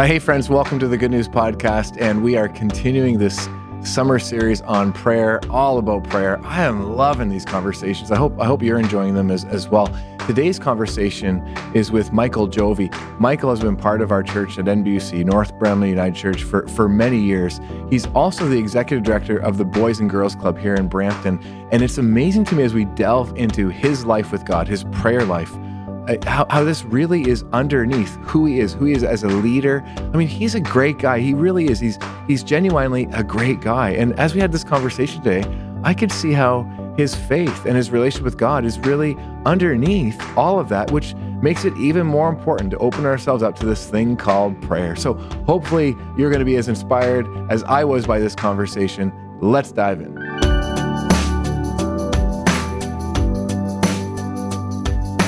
Uh, hey, friends, welcome to the Good News Podcast. And we are continuing this summer series on prayer, all about prayer. I am loving these conversations. I hope I hope you're enjoying them as, as well. Today's conversation is with Michael Gyovai. Michael has been part of our church at NBUC, North Bramalea United Church, for, for many years. He's also the executive director of the Boys and Girls Club here in Brampton. And it's amazing to me as we delve into his life with God, his prayer life Uh, how, how this really is underneath who he is, who he is as a leader. I mean, he's a great guy. He really is. He's he's genuinely a great guy. And as we had this conversation today, I could see how his faith and his relationship with God is really underneath all of that, which makes it even more important to open ourselves up to this thing called prayer. So hopefully you're going to be as inspired as I was by this conversation. Let's dive in.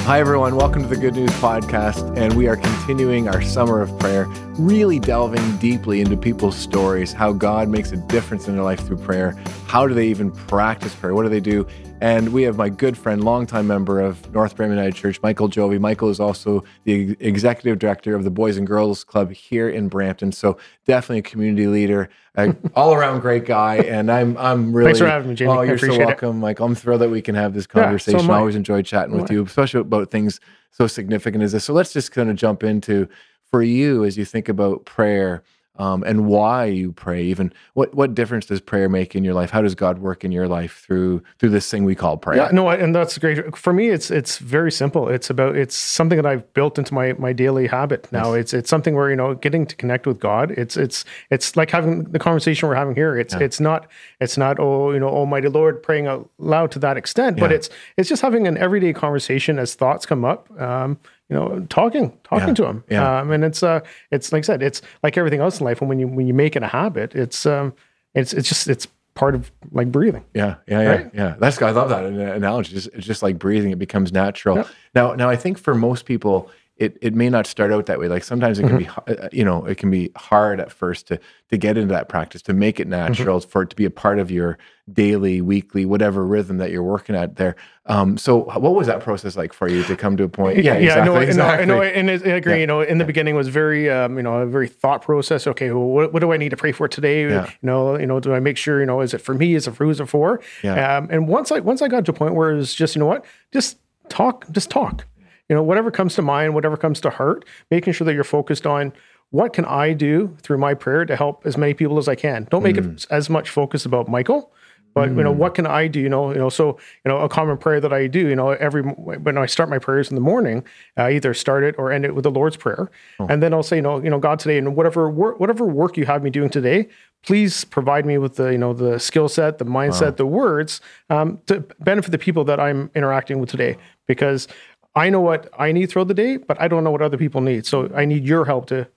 Hi, everyone. Welcome to the Good News Podcast. And we are continuing our summer of prayer, really delving deeply into people's stories, how God makes a difference in their life through prayer. How do they even practice prayer? What do they do? And we have my good friend, longtime member of North Bramalea United Church, Michael Gyovai. Michael is also the executive director of the Boys and Girls Club here in Brampton. So definitely a community leader, all around great guy. And I'm I'm really thanks for having me, Jamie. Oh, you're so welcome, it. Michael. I'm thrilled that we can have this conversation. Yeah, so I always enjoy chatting with you, especially about things so significant as this. So let's just kind of jump into for you as you think about prayer um, and why you pray. Even what what difference does prayer make in your life? How does God work in your life through through this thing we call prayer? Yeah, no, and that's great. For me, it's it's very simple. It's about it's something that I've built into my my daily habit now. Yes. It's it's something where you know getting to connect with God. It's it's it's like having the conversation we're having here. It's yeah. it's not it's not oh you know Almighty Lord praying out loud to that extent, yeah. but it's it's just having an everyday conversation as thoughts come up. Um, you know, talking, talking yeah. to him. Yeah. Um, and it's, uh, it's like I said, it's like everything else in life. And when you, when you make it a habit, it's, um, it's, it's just, it's part of like breathing. Yeah. Yeah. Yeah. Right? Yeah. That's, I love that analogy. It's, it's just like breathing. It becomes natural. Yeah. Now, now I think for most people, it, it may not start out that way. Like sometimes it can mm-hmm. be, uh, you know, it can be hard at first to to get into that practice, to make it mm-hmm. natural, mm-hmm. for it to be a part of your daily, weekly, whatever rhythm that you're working at there. Um, so, what was that process like for you to come to a point? Yeah, yeah, exactly, no, exactly. No, and I agree. Yeah. You know, in the yeah. beginning was very, um, you know, a very thought process. Okay, well, what, what, do I need to pray for today? Yeah. You know, you know, do I make sure, you know, is it for me? Is it for who's it for? Yeah. Um, and once I once I got to a point where it was just, you know what, just talk, just talk you know, whatever comes to mind, whatever comes to heart, making sure that you're focused on what can I do through my prayer to help as many people as I can. Don't make mm. it as much focus about Michael, but mm. you know mm. what can I do? You know, you know. So you know, a common prayer that I do, you know, every when I start my prayers in the morning, I either start it or end it with the Lord's prayer, oh. and then I'll say, you know, you know, God today, and whatever work, whatever work you have me doing today, please provide me with the you know the skill set, the mindset, wow. the words um, to benefit the people that I'm interacting with today, because I know what I need throughout the day, but I don't know what other people need. So I need your help to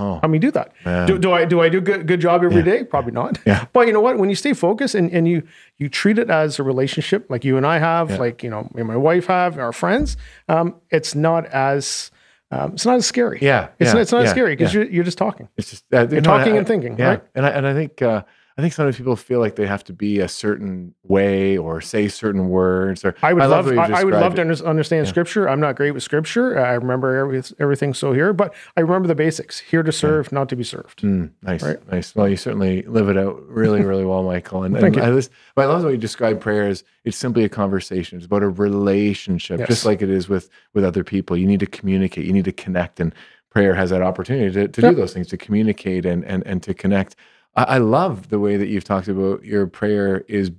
oh, help me do that. Do, do, I do I do good good job every yeah. day? Probably not. Yeah. But you know what? When you stay focused and, and you you treat it as a relationship, like you and I have, yeah. like you know, me and my wife have, our friends, um, it's not as um, it's not as scary. Yeah, it's yeah, not, it's not as scary because you're, you're just talking. It's just uh, you're talking I, and thinking. Yeah, right? and I, and I think. Uh, I think sometimes people feel like they have to be a certain way or say certain words. Or I would I love, love I, I, would love to understand yeah. scripture. I'm not great with scripture. I remember every, everything so here, but I remember the basics: here to serve, yeah. not to be served. Mm, nice, right? nice. Well, you certainly live it out really, really well, Michael. And, Thank and you. I, I love the way you describe prayer as it's simply a conversation. It's about a relationship, yes. just like it is with with other people. You need to communicate. You need to connect, and prayer has that opportunity to, to do those things, to communicate and and and to connect. I, I love the way that you've talked about your prayer is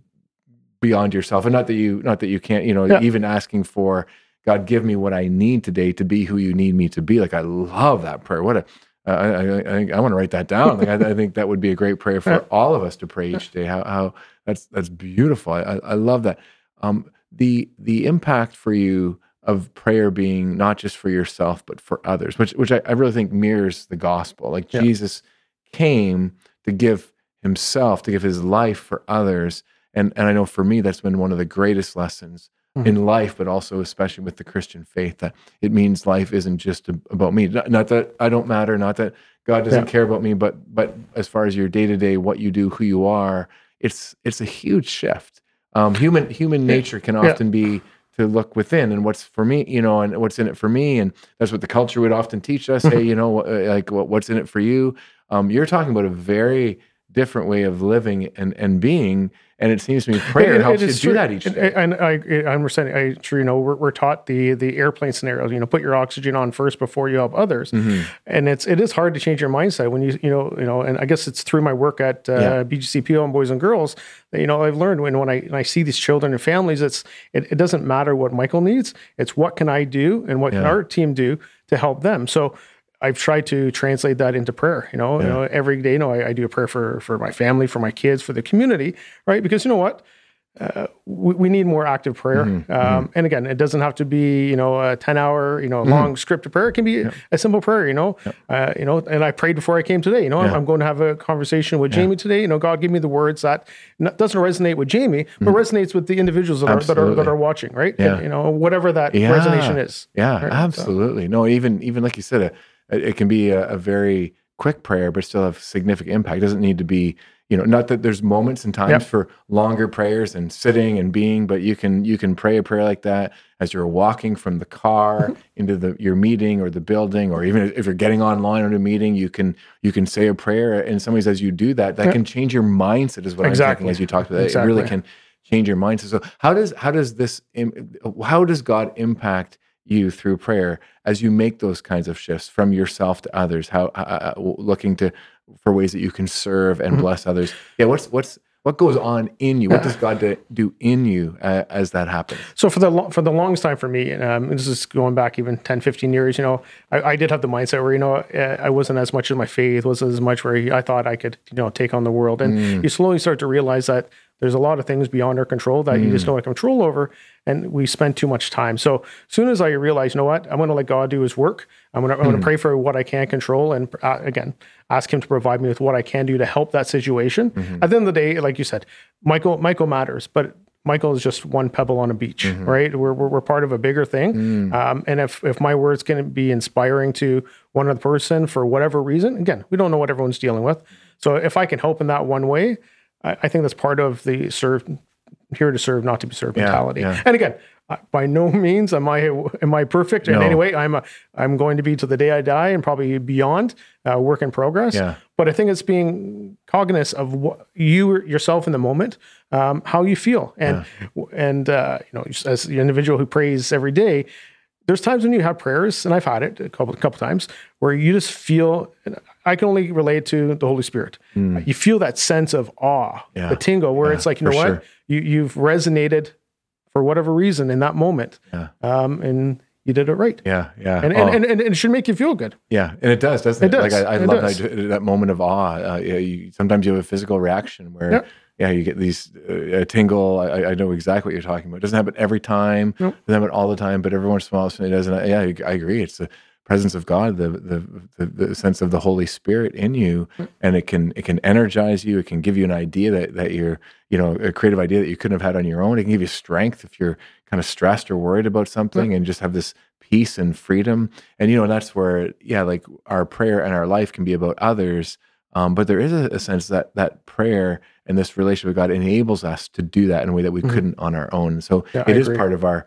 beyond yourself, and not that you not that you can't, you know, yeah. even asking for God, give me what I need today to be who you need me to be. Like I love that prayer. What a uh, I, I, I, I want to write that down. Like, I, I, think that would be a great prayer for all of us to pray each day. How, how that's that's beautiful. I, I love that. Um, the the impact for you of prayer being not just for yourself but for others, which which I, really think mirrors the gospel. Like yeah. Jesus came to give himself, to give his life for others. And, and I know for me, that's been one of the greatest lessons mm-hmm. in life, but also especially with the Christian faith, that it means life isn't just about me. Not, not that I don't matter, not that God doesn't yeah. care about me, but but as far as your day to day, what you do, who you are, it's it's a huge shift. Um, human human nature can often yeah. be to look within and what's for me, you know, and what's in it for me. And that's what the culture would often teach us. hey, you know, uh, like what's in it for you. Um, you're talking about a very different way of living and, and being. And it seems to me prayer it, helps it you do that each day. And I, I understand. I sure you know we're, we're taught the the airplane scenarios. You know, put your oxygen on first before you help others. Mm-hmm. And it's it is hard to change your mindset when you you know you know. And I guess it's through my work at uh, yeah. BGCPO and Boys and Girls that you know I've learned when when I when I see these children and families, it's it, it doesn't matter what Michael needs. It's what can I do and what yeah. can our team do to help them. So I've tried to translate that into prayer. You know, yeah. you know, every day, you know, I, I, do a prayer for for my family, for my kids, for the community, right? Because you know what, uh, we, we, need more active prayer. Mm-hmm. Um, mm-hmm. And again, it doesn't have to be you know a ten hour you know mm-hmm. long scripted prayer. It can be yeah. a simple prayer. You know, yeah. uh, you know. And I prayed before I came today. You know, I'm, going to have a conversation with Jamie today. You know, God, give me the words that doesn't resonate with Jamie, but mm-hmm. resonates with the individuals that are, that are that are watching. Right? Yeah. And, you know, whatever that resonation is. Yeah, right? absolutely. So. No, even even like you said. A, it can be a, a, very quick prayer, but still have significant impact. It doesn't need to be, you know, not that there's moments and times yep. for longer prayers and sitting and being, but you can you can pray a prayer like that as you're walking from the car mm-hmm. into the your meeting or the building, or even if you're getting online on a meeting, you can you can say a prayer. In some ways, as you do that, that yep. can change your mindset. Is what exactly. I'm thinking as you talk to that. Exactly. It really can change your mindset. So how does how does this how does God impact you through prayer as you make those kinds of shifts from yourself to others how uh, uh, uh looking to for ways that you can serve and mm-hmm. bless others yeah what's what's what goes on in you what does god do in you uh, as that happens so for the for the longest time for me um, this is going back even 10 15 years you know I, I, did have the mindset where you know uh, i wasn't as much as my faith wasn't as much where i thought i could you know take on the world and mm. you slowly start to realize that there's a lot of things beyond our control that mm. you just mm. don't have control over, and we spend too much time. So as soon as I realize, you know what, I'm going to let God do His work. I'm going to, mm. pray for what I can control, and uh, again, ask Him to provide me with what I can do to help that situation. Mm-hmm. At the end of the day, like you said, Michael, Michael matters, but Michael is just one pebble on a beach, mm-hmm. right? We're, we're, we're, part of a bigger thing. Mm. Um, and if, if my words can be inspiring to one other person for whatever reason, again, we don't know what everyone's dealing with. So if I can help in that one way, I, I think that's part of the serve here to serve, not to be served yeah, mentality. Yeah. And again, by no means am I am I perfect in no. any way. I'm a, I'm going to be to the day I die and probably beyond, uh, work in progress. Yeah. But I think it's being cognizant of what you yourself in the moment, um, how you feel, and yeah. and uh, you know, as the individual who prays every day, there's times when you have prayers, and I've had it a couple couple times where you just feel. I can only relate to the Holy Spirit. Mm. You feel that sense of awe, yeah. the tingle, where yeah, it's like you know what sure. you you've resonated for whatever reason in that moment, yeah. um, and you did it right. Yeah, yeah, and, oh. and, and, and, it should make you feel good. Yeah, and it does, doesn't it? It does. Like I, I love that, that, moment of awe. Uh, you, sometimes you have a physical reaction where yeah, you get these uh, tingle. I, I, know exactly what you're talking about. It doesn't happen every time, nope. doesn't happen all the time, but every once in a while it does. And I, yeah, I agree. It's the presence of God, the, the, the the sense of the Holy Spirit in you, and it can it can energize you. It can give you an idea that that you're you know a creative idea that you couldn't have had on your own. It can give you strength if you're kind of stressed or worried about something, and just have this peace and freedom. And you know that's where yeah, like our prayer and our life can be about others. Um, but there is a, a sense that that prayer and this relationship with God enables us to do that in a way that we mm-hmm. couldn't on our own. So yeah, it I is agree. part of our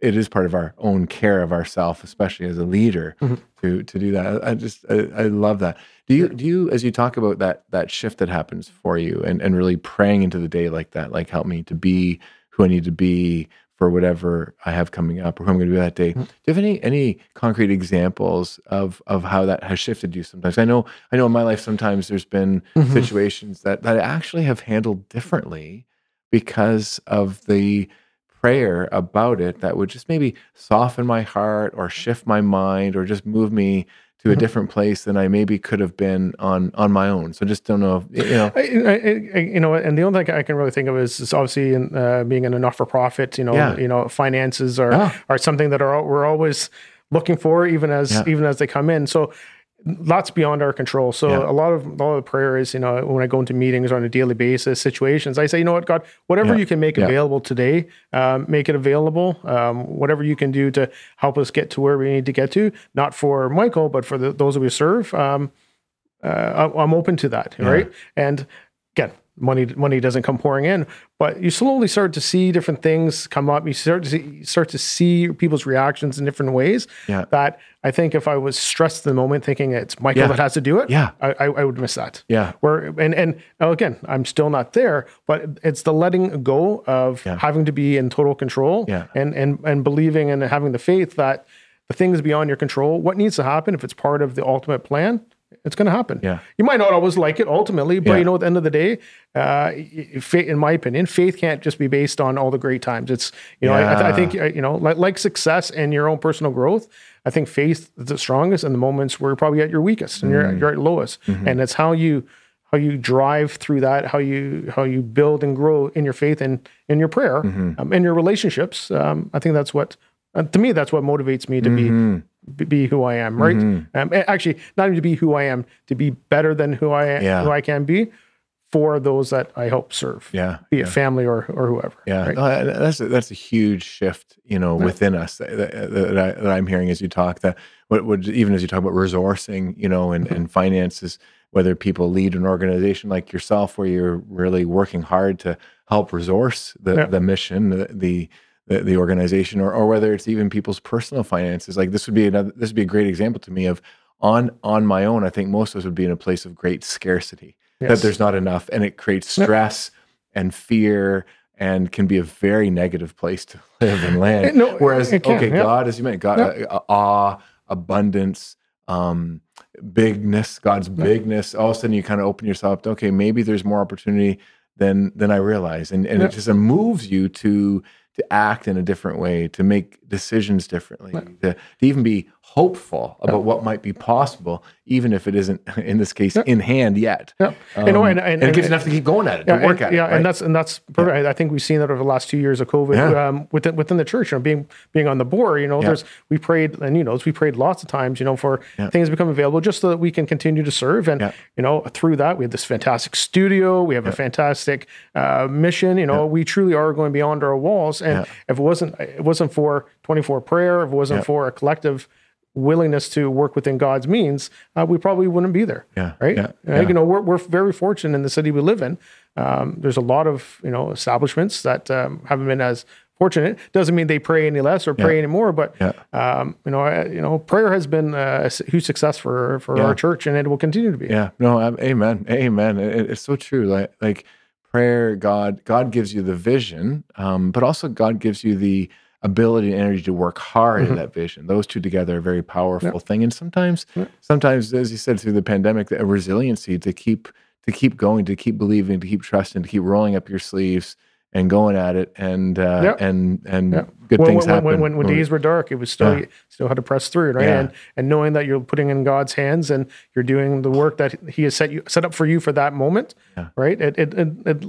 it is part of our own care of ourself, especially as a leader, mm-hmm. to to do that. I just I, I, love that. Do you do you as you talk about that that shift that happens for you and and really praying into the day like that, like help me to be who I need to be for whatever I have coming up or who I'm going to be that day. Mm-hmm. Do you have any any concrete examples of of how that has shifted you sometimes? I know I know in my life sometimes there's been mm-hmm. situations that that I actually have handled differently because of the prayer about it that would just maybe soften my heart or shift my mind or just move me to a mm-hmm. different place than I maybe could have been on on my own. So I just don't know, if, you know. I, I, you know, and the only thing I can really think of is, is obviously in, uh, being in a not for profit. You know, yeah. you know, finances are yeah. are something that are we're always looking for, even as yeah. even as they come in. So lots beyond our control. So yeah. a lot of a lot of the prayer is, you know, when I go into meetings on a daily basis, situations, I say, you know what, God, whatever yeah. you can make yeah. available today, um, make it available. Um, whatever you can do to help us get to where we need to get to, not for Michael, but for the, those that we serve. Um, uh, I'm open to that, right? And again, money money doesn't come pouring in but you slowly start to see different things come up you start to see start to see people's reactions in different ways yeah. that i think if i was stressed in the moment thinking it's michael yeah. that has to do it yeah I, I would miss that yeah where and and again i'm still not there but it's the letting go of yeah. having to be in total control yeah. and and and believing and having the faith that the things beyond your control what needs to happen if it's part of the ultimate plan it's going to happen. Yeah. You might not always like it ultimately, but yeah. you know, at the end of the day, uh, in my opinion, faith can't just be based on all the great times. It's, you know, yeah. I, th- I, think, you know, like, like success and your own personal growth, I think faith is the strongest in the moments where you're probably at your weakest and mm. you're, you're at lowest. Mm-hmm. And it's how you, how you drive through that, how you, how you build and grow in your faith and in your prayer, mm-hmm. um, in your relationships. Um, I think that's what, uh, to me, that's what motivates me to mm-hmm. be be who I am, right? Mm-hmm. Um, actually, not even to be who I am, to be better than who I yeah. who I can be for those that I help serve. Yeah, be it family or or whoever. Yeah, right? that's a, that's a huge shift, you know, yeah. within us that, that, that, I, am hearing as you talk. That what would even as you talk about resourcing, you know, and, mm-hmm. and finances. Whether people lead an organization like yourself, where you're really working hard to help resource the yeah. the mission, the, the the, the organization or, or whether it's even people's personal finances. Like this would be another this would be a great example to me of on on my own i think most of us would be in a place of great scarcity yes. that there's not enough and it creates stress and fear and can be a very negative place to live and land. No, whereas okay god as you meant god uh, awe abundance um bigness god's bigness all of a sudden you kind of open yourself up to, okay maybe there's more opportunity than than i realize. And and it just moves you to to act in a different way, to make decisions differently, right. to, to even be hopeful about what might be possible, even if it isn't in this case in hand yet. Yeah. Um, and, and, and, and, it gives enough to keep going at it, yeah, to work at yeah, it. Yeah, and that's and that's perfect. I think we've seen that over the last two years of COVID yeah. um, within within the church. You know, being being on the board, you know, there's we prayed and you know we prayed lots of times, you know, for things to become available just so that we can continue to serve. And you know, through that we have this fantastic studio, we have a fantastic uh, mission. You know, we truly are going beyond our walls. And if it wasn't it wasn't for 24 prayer, if it wasn't for a collective willingness to work within God's means, uh, we probably wouldn't be there. Yeah. Right. Yeah. yeah. You know, we're, we're very fortunate in the city we live in. Um, there's a lot of, you know, establishments that um, haven't been as fortunate. Doesn't mean they pray any less or pray yeah. anymore, but, yeah. um, you know, I, you know, prayer has been a huge success for, for our church and it will continue to be. Yeah. No, amen. Amen. It, it's so true. Like, like prayer, God, God gives you the vision, um, but also God gives you the, ability and energy to work hard mm-hmm. in that vision. Those two together are a very powerful thing. And sometimes, sometimes, as you said, through the pandemic, a resiliency to keep to keep going, to keep believing, to keep trusting, to keep rolling up your sleeves and going at it, and uh, yep. and and good when, things when, happen. When, when, when days were dark, it was still yeah. still had to press through, right? Yeah. And and knowing that you're putting in God's hands and you're doing the work that He has set you set up for you for that moment, yeah. right? It, it it, it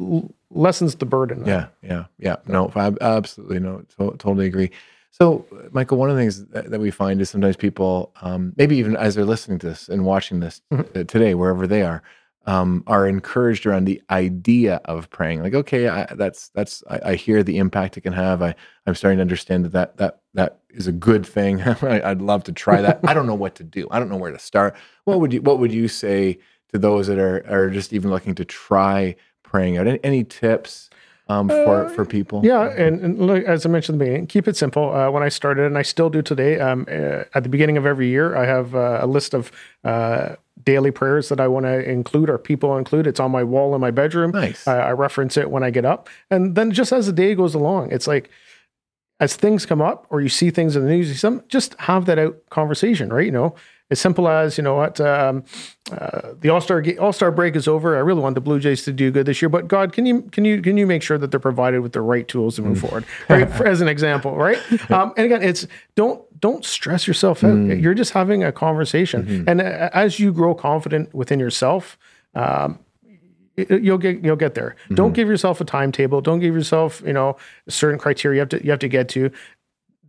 lessens the burden. Yeah, yeah, yeah. No, I absolutely no, to- totally agree. So, Michael, one of the things that, that we find is sometimes people, um, maybe even as they're listening to this and watching this mm-hmm. today, wherever they are, um, are encouraged around the idea of praying. Like, okay, I, that's that's I, I, hear the impact it can have. I I'm starting to understand that that that, that is a good thing. I, would love to try that. I don't know what to do. I don't know where to start. What would you What would you say to those that are are just even looking to try praying out? Any, any tips? Um, for uh, for people. Yeah, and, and look, as I mentioned in the beginning, keep it simple. Uh, when I started, and I still do today, um, uh, at the beginning of every year, I have uh, a list of uh, daily prayers that I want to include or people include. It's on my wall in my bedroom. Nice. I, I reference it when I get up. And then just as the day goes along, it's like as things come up or you see things in the news, some just have that out conversation, right? You know, as simple as you know what um, uh, the All Star All Star break is over. I really want the Blue Jays to do good this year, but God, can you can you can you make sure that they're provided with the right tools to move mm. forward? Right, For, as an example, right? Um, and again, it's don't don't stress yourself out. Mm. You're just having a conversation, mm-hmm. and uh, as you grow confident within yourself. Um, you'll get you'll get there. Mm-hmm. Don't give yourself a timetable. Don't give yourself you know certain criteria you have to you have to get to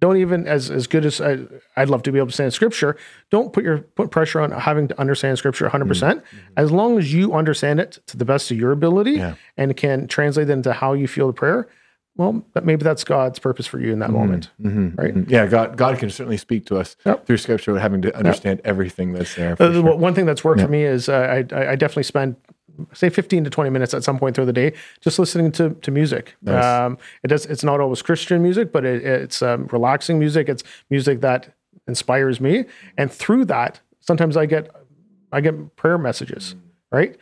don't even as as good as I, would love to be able to stand scripture don't put your put pressure on having to understand scripture 100 mm-hmm. percent as long as you understand it to the best of your ability yeah. and can translate it into how you feel the prayer well maybe that's god's purpose for you in that mm-hmm. moment mm-hmm. right mm-hmm. yeah god god can certainly speak to us yep. through scripture without having to understand yep. everything that's there uh, sure. one thing that's worked yep. for me is uh, I, I definitely spend say 15 to 20 minutes at some point through the day, just listening to, to music. Nice. Um, it does, it's not always Christian music, but it, it's um, relaxing music. It's music that inspires me. And through that, sometimes I get, I get prayer messages, right?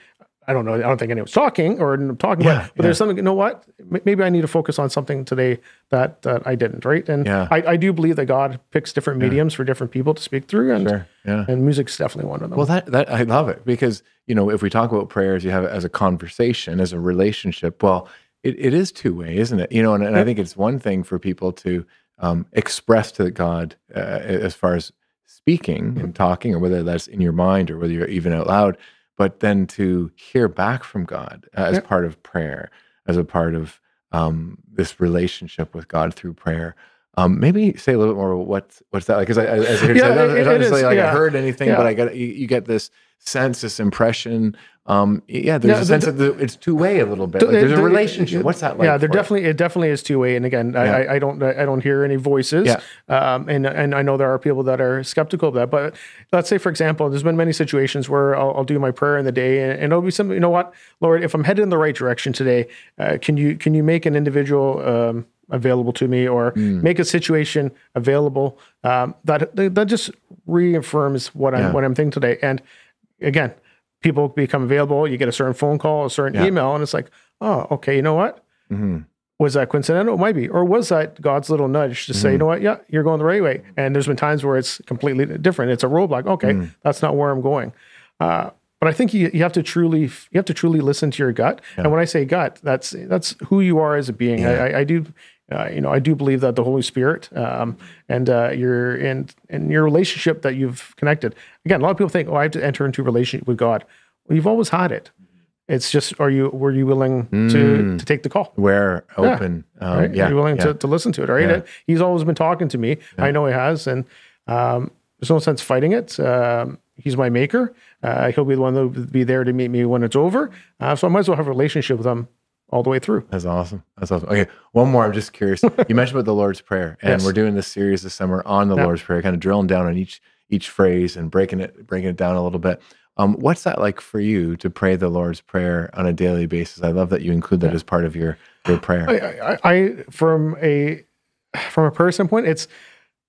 I don't know. I don't think anyone's talking or talking yeah, about, but yeah. there's something, you know what? Maybe I need to focus on something today that, that I didn't, right? And yeah. I, I do believe that God picks different mediums for different people to speak through. And, sure. yeah. and music's definitely one of them. Well, that, that, I love it because, you know, if we talk about prayers, you have it as a conversation, as a relationship. Well, it, it is two way, isn't it? You know, and, and I think it's one thing for people to um, express to God uh, as far as speaking and talking, or whether that's in your mind or whether you're even out loud but then to hear back from God as yeah. part of prayer, as a part of um, this relationship with God through prayer. Um, maybe say a little bit more what's what's that like? Because I, as I, heard, yeah, I don't, it, I don't it like yeah. I heard anything, yeah. but I got you, you, get this sense, this impression um, yeah, there's yeah, a sense the, that it's two way a little bit. Like there's a relationship. What's that like? Yeah, there definitely it definitely is two way. And again, yeah. I, I don't I don't hear any voices. Yeah. Um, and and I know there are people that are skeptical of that. But let's say, for example, there's been many situations where I'll, I'll do my prayer in the day, and, and, it'll be something. You know what, Lord, if I'm headed in the right direction today, uh, can you can you make an individual um, available to me, or mm. make a situation available um, that that just reaffirms what I'm what I'm thinking today. And again people become available. You get a certain phone call, a certain yeah. email, and it's like, oh, okay, you know what? Mm-hmm. Was that coincidental? It might be. Or was that God's little nudge to mm-hmm. say, you know what? Yeah, you're going the right way. And there's been times where it's completely different. It's a roadblock. Okay, mm-hmm. that's not where I'm going. Uh, but I think you, you have to truly you have to truly listen to your gut. Yeah. And when I say gut, that's that's who you are as a being. Yeah. I, I, do uh, you know, I do believe that the Holy Spirit um, and uh, your and and your relationship that you've connected. Again, a lot of people think, "Oh, I have to enter into a relationship with God." Well, you've always had it. It's just, are you were you willing mm. to to take the call? We're open, yeah, um, right? yeah, are you willing yeah. to, to listen to it? Right? Yeah. He's always been talking to me. I know he has, and um, there's no sense fighting it. Um, he's my maker. Uh, he'll be the one that will be there to meet me when it's over. Uh, so I might as well have a relationship with him all the way through. That's awesome. That's awesome. Okay, one more. I'm just curious. you mentioned about the Lord's Prayer, and yes. we're doing this series this summer on the yep. Lord's Prayer, kind of drilling down on each each phrase and breaking it breaking it down a little bit. Um, what's that like for you to pray the Lord's Prayer on a daily basis? I love that you include that yeah. as part of your your prayer. I, I, I, from a from a prayer standpoint, it's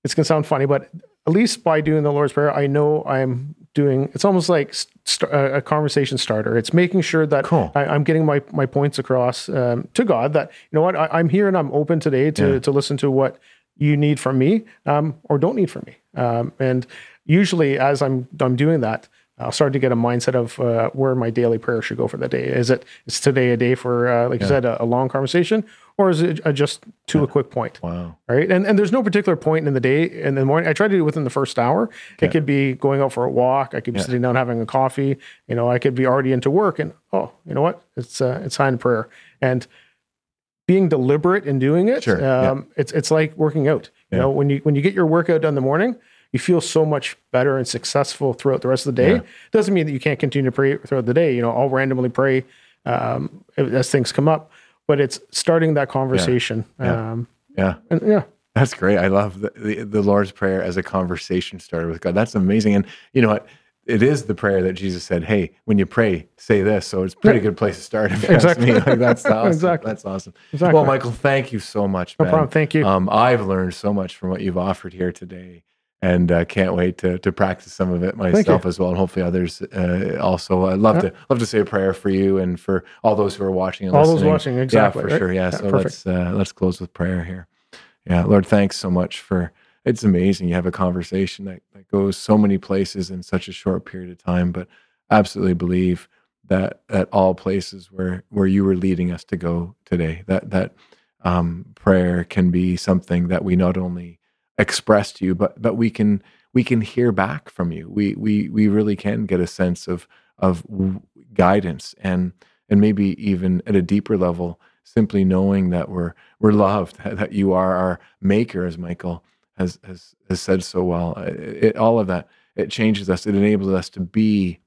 it's gonna sound funny, but at least by doing the Lord's Prayer, I know I'm doing it's almost like st- a conversation starter it's making sure that cool. I, am getting my my points across um, to god that you know what I, am here and i'm open today to yeah. to listen to what you need from me um, or don't need from me um, and usually as i'm i'm doing that I'll start to get a mindset of uh, where my daily prayer should go for the day. Is it is today a day for uh, like yeah. you said a, a, long conversation, or is it just to yeah. a quick point? Wow! Right, and and there's no particular point in the day in the morning. I try to do it within the first hour. Okay. It could be going out for a walk. I could be yeah. sitting down having a coffee. You know, I could be already into work, and oh, you know what? It's uh, it's time prayer and being deliberate in doing it. Sure. Um, it's it's like working out. You know, when you when you get your workout done in the morning you feel so much better and successful throughout the rest of the day. Yeah. Doesn't mean that you can't continue to pray throughout the day. You know, I'll randomly pray um, as things come up, but it's starting that conversation. Yeah. Yeah. Um, yeah. And, yeah. That's great. I love the, the, the, Lord's Prayer as a conversation starter with God. That's amazing. And you know what? It is the prayer that Jesus said, "Hey, when you pray, say this." So it's a pretty yeah. good place to start. If exactly. Like, that's awesome. exactly. That's awesome. Exactly. Well, Michael, thank you so much. No man. problem. Thank you. Um, I've learned so much from what you've offered here today and uh, can't wait to to practice some of it myself as well, and hopefully others uh, also. I'd love yeah. to love to say a prayer for you and for all those who are watching and all listening. those watching, exactly. Yeah, for right? sure. Yeah. yeah so perfect. let's uh, let's close with prayer here. Yeah, Lord, thanks so much for. It's amazing you have a conversation that, that goes so many places in such a short period of time, but absolutely believe that at all places where where you were leading us to go today, that that um, prayer can be something that we not only express to you, but but we can we can hear back from you. We we we really can get a sense of of guidance and and maybe even at a deeper level, simply knowing that we're we're loved, that you are our maker, as Michael has has has said so well. Uh, it, it, all of that it changes us. It enables us to be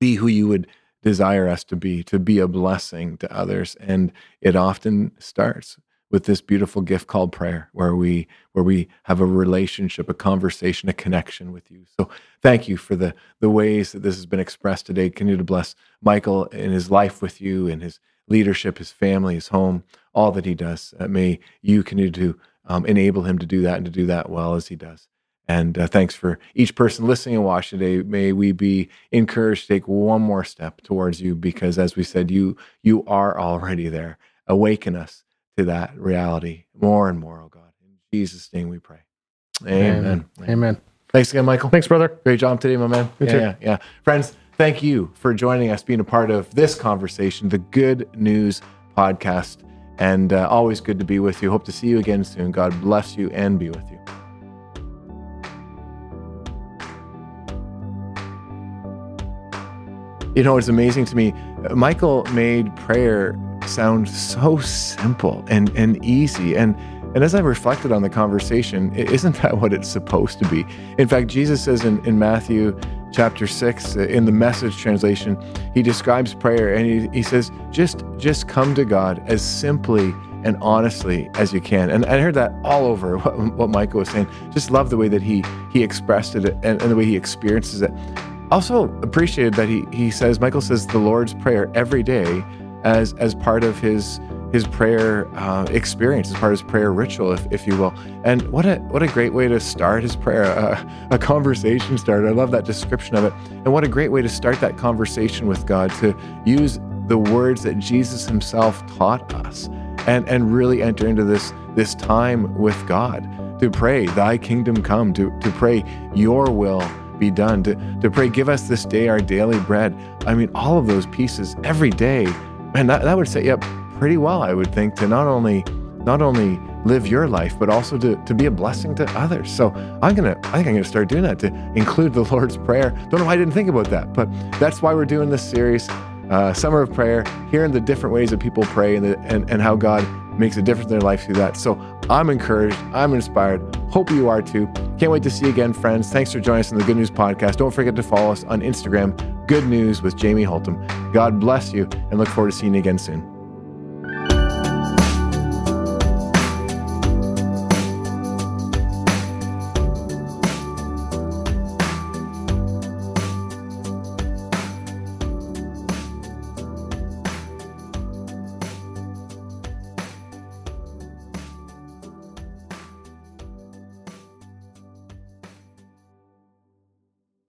be who you would desire us to be, to be a blessing to others, and it often starts with this beautiful gift called prayer, where we where we have a relationship, a conversation, a connection with you. So thank you for the the ways that this has been expressed today. Continue to bless Michael in his life with you and his leadership, his family, his home, all that he does. Uh, may you continue to um, enable him to do that and to do that well as he does. And uh, thanks for each person listening and watching today. May we be encouraged to take one more step towards you because, as we said, you you are already there. Awaken us to that reality more and more, oh God. In Jesus' name we pray. Amen. Amen. Amen. Thanks again, Michael. Thanks, brother. Great job today, my man. Yeah, yeah, yeah. Friends, thank you for joining us, being a part of this conversation, the Good News Podcast. And uh, always good to be with you. Hope to see you again soon. God bless you and be with you. You know, it's amazing to me. Michael made prayer sound so simple and, and easy. And, and as I reflected on the conversation, isn't that what it's supposed to be? In fact, Jesus says in, in Matthew chapter 6, uh, in the message translation, he describes prayer and he, he says, just, just come to God as simply and honestly as you can. And I heard that all over what, what Michael was saying. Just love the way that he, he expressed it and, and the way he experiences it also appreciated that he he says Michael says the Lord's prayer every day as as part of his his prayer uh, experience, as part of his prayer ritual, if, if you will. And what a what a great way to start his prayer, uh, a conversation starter. I love that description of it. And what a great way to start that conversation with God to use the words that Jesus Himself taught us, and and really enter into this this time with God to pray, Thy kingdom come, to to pray Your will be done, to, to pray, give us this day our daily bread. I mean, all of those pieces every day, man, that, that would set you up pretty well, I would think, to not only not only live your life, but also to, to be a blessing to others. So I'm gonna, I think I'm gonna start doing that to include the Lord's Prayer. Don't know why I didn't think about that, but that's why we're doing this series, uh, Summer of Prayer, hearing the different ways that people pray and, the, and, and how God makes a difference in their life through that. So I'm encouraged. I'm inspired. Hope you are too. Can't wait to see you again, friends. Thanks for joining us on the Good News Podcast. Don't forget to follow us on Instagram, Good News with Jamie Holtom. God bless you and look forward to seeing you again soon.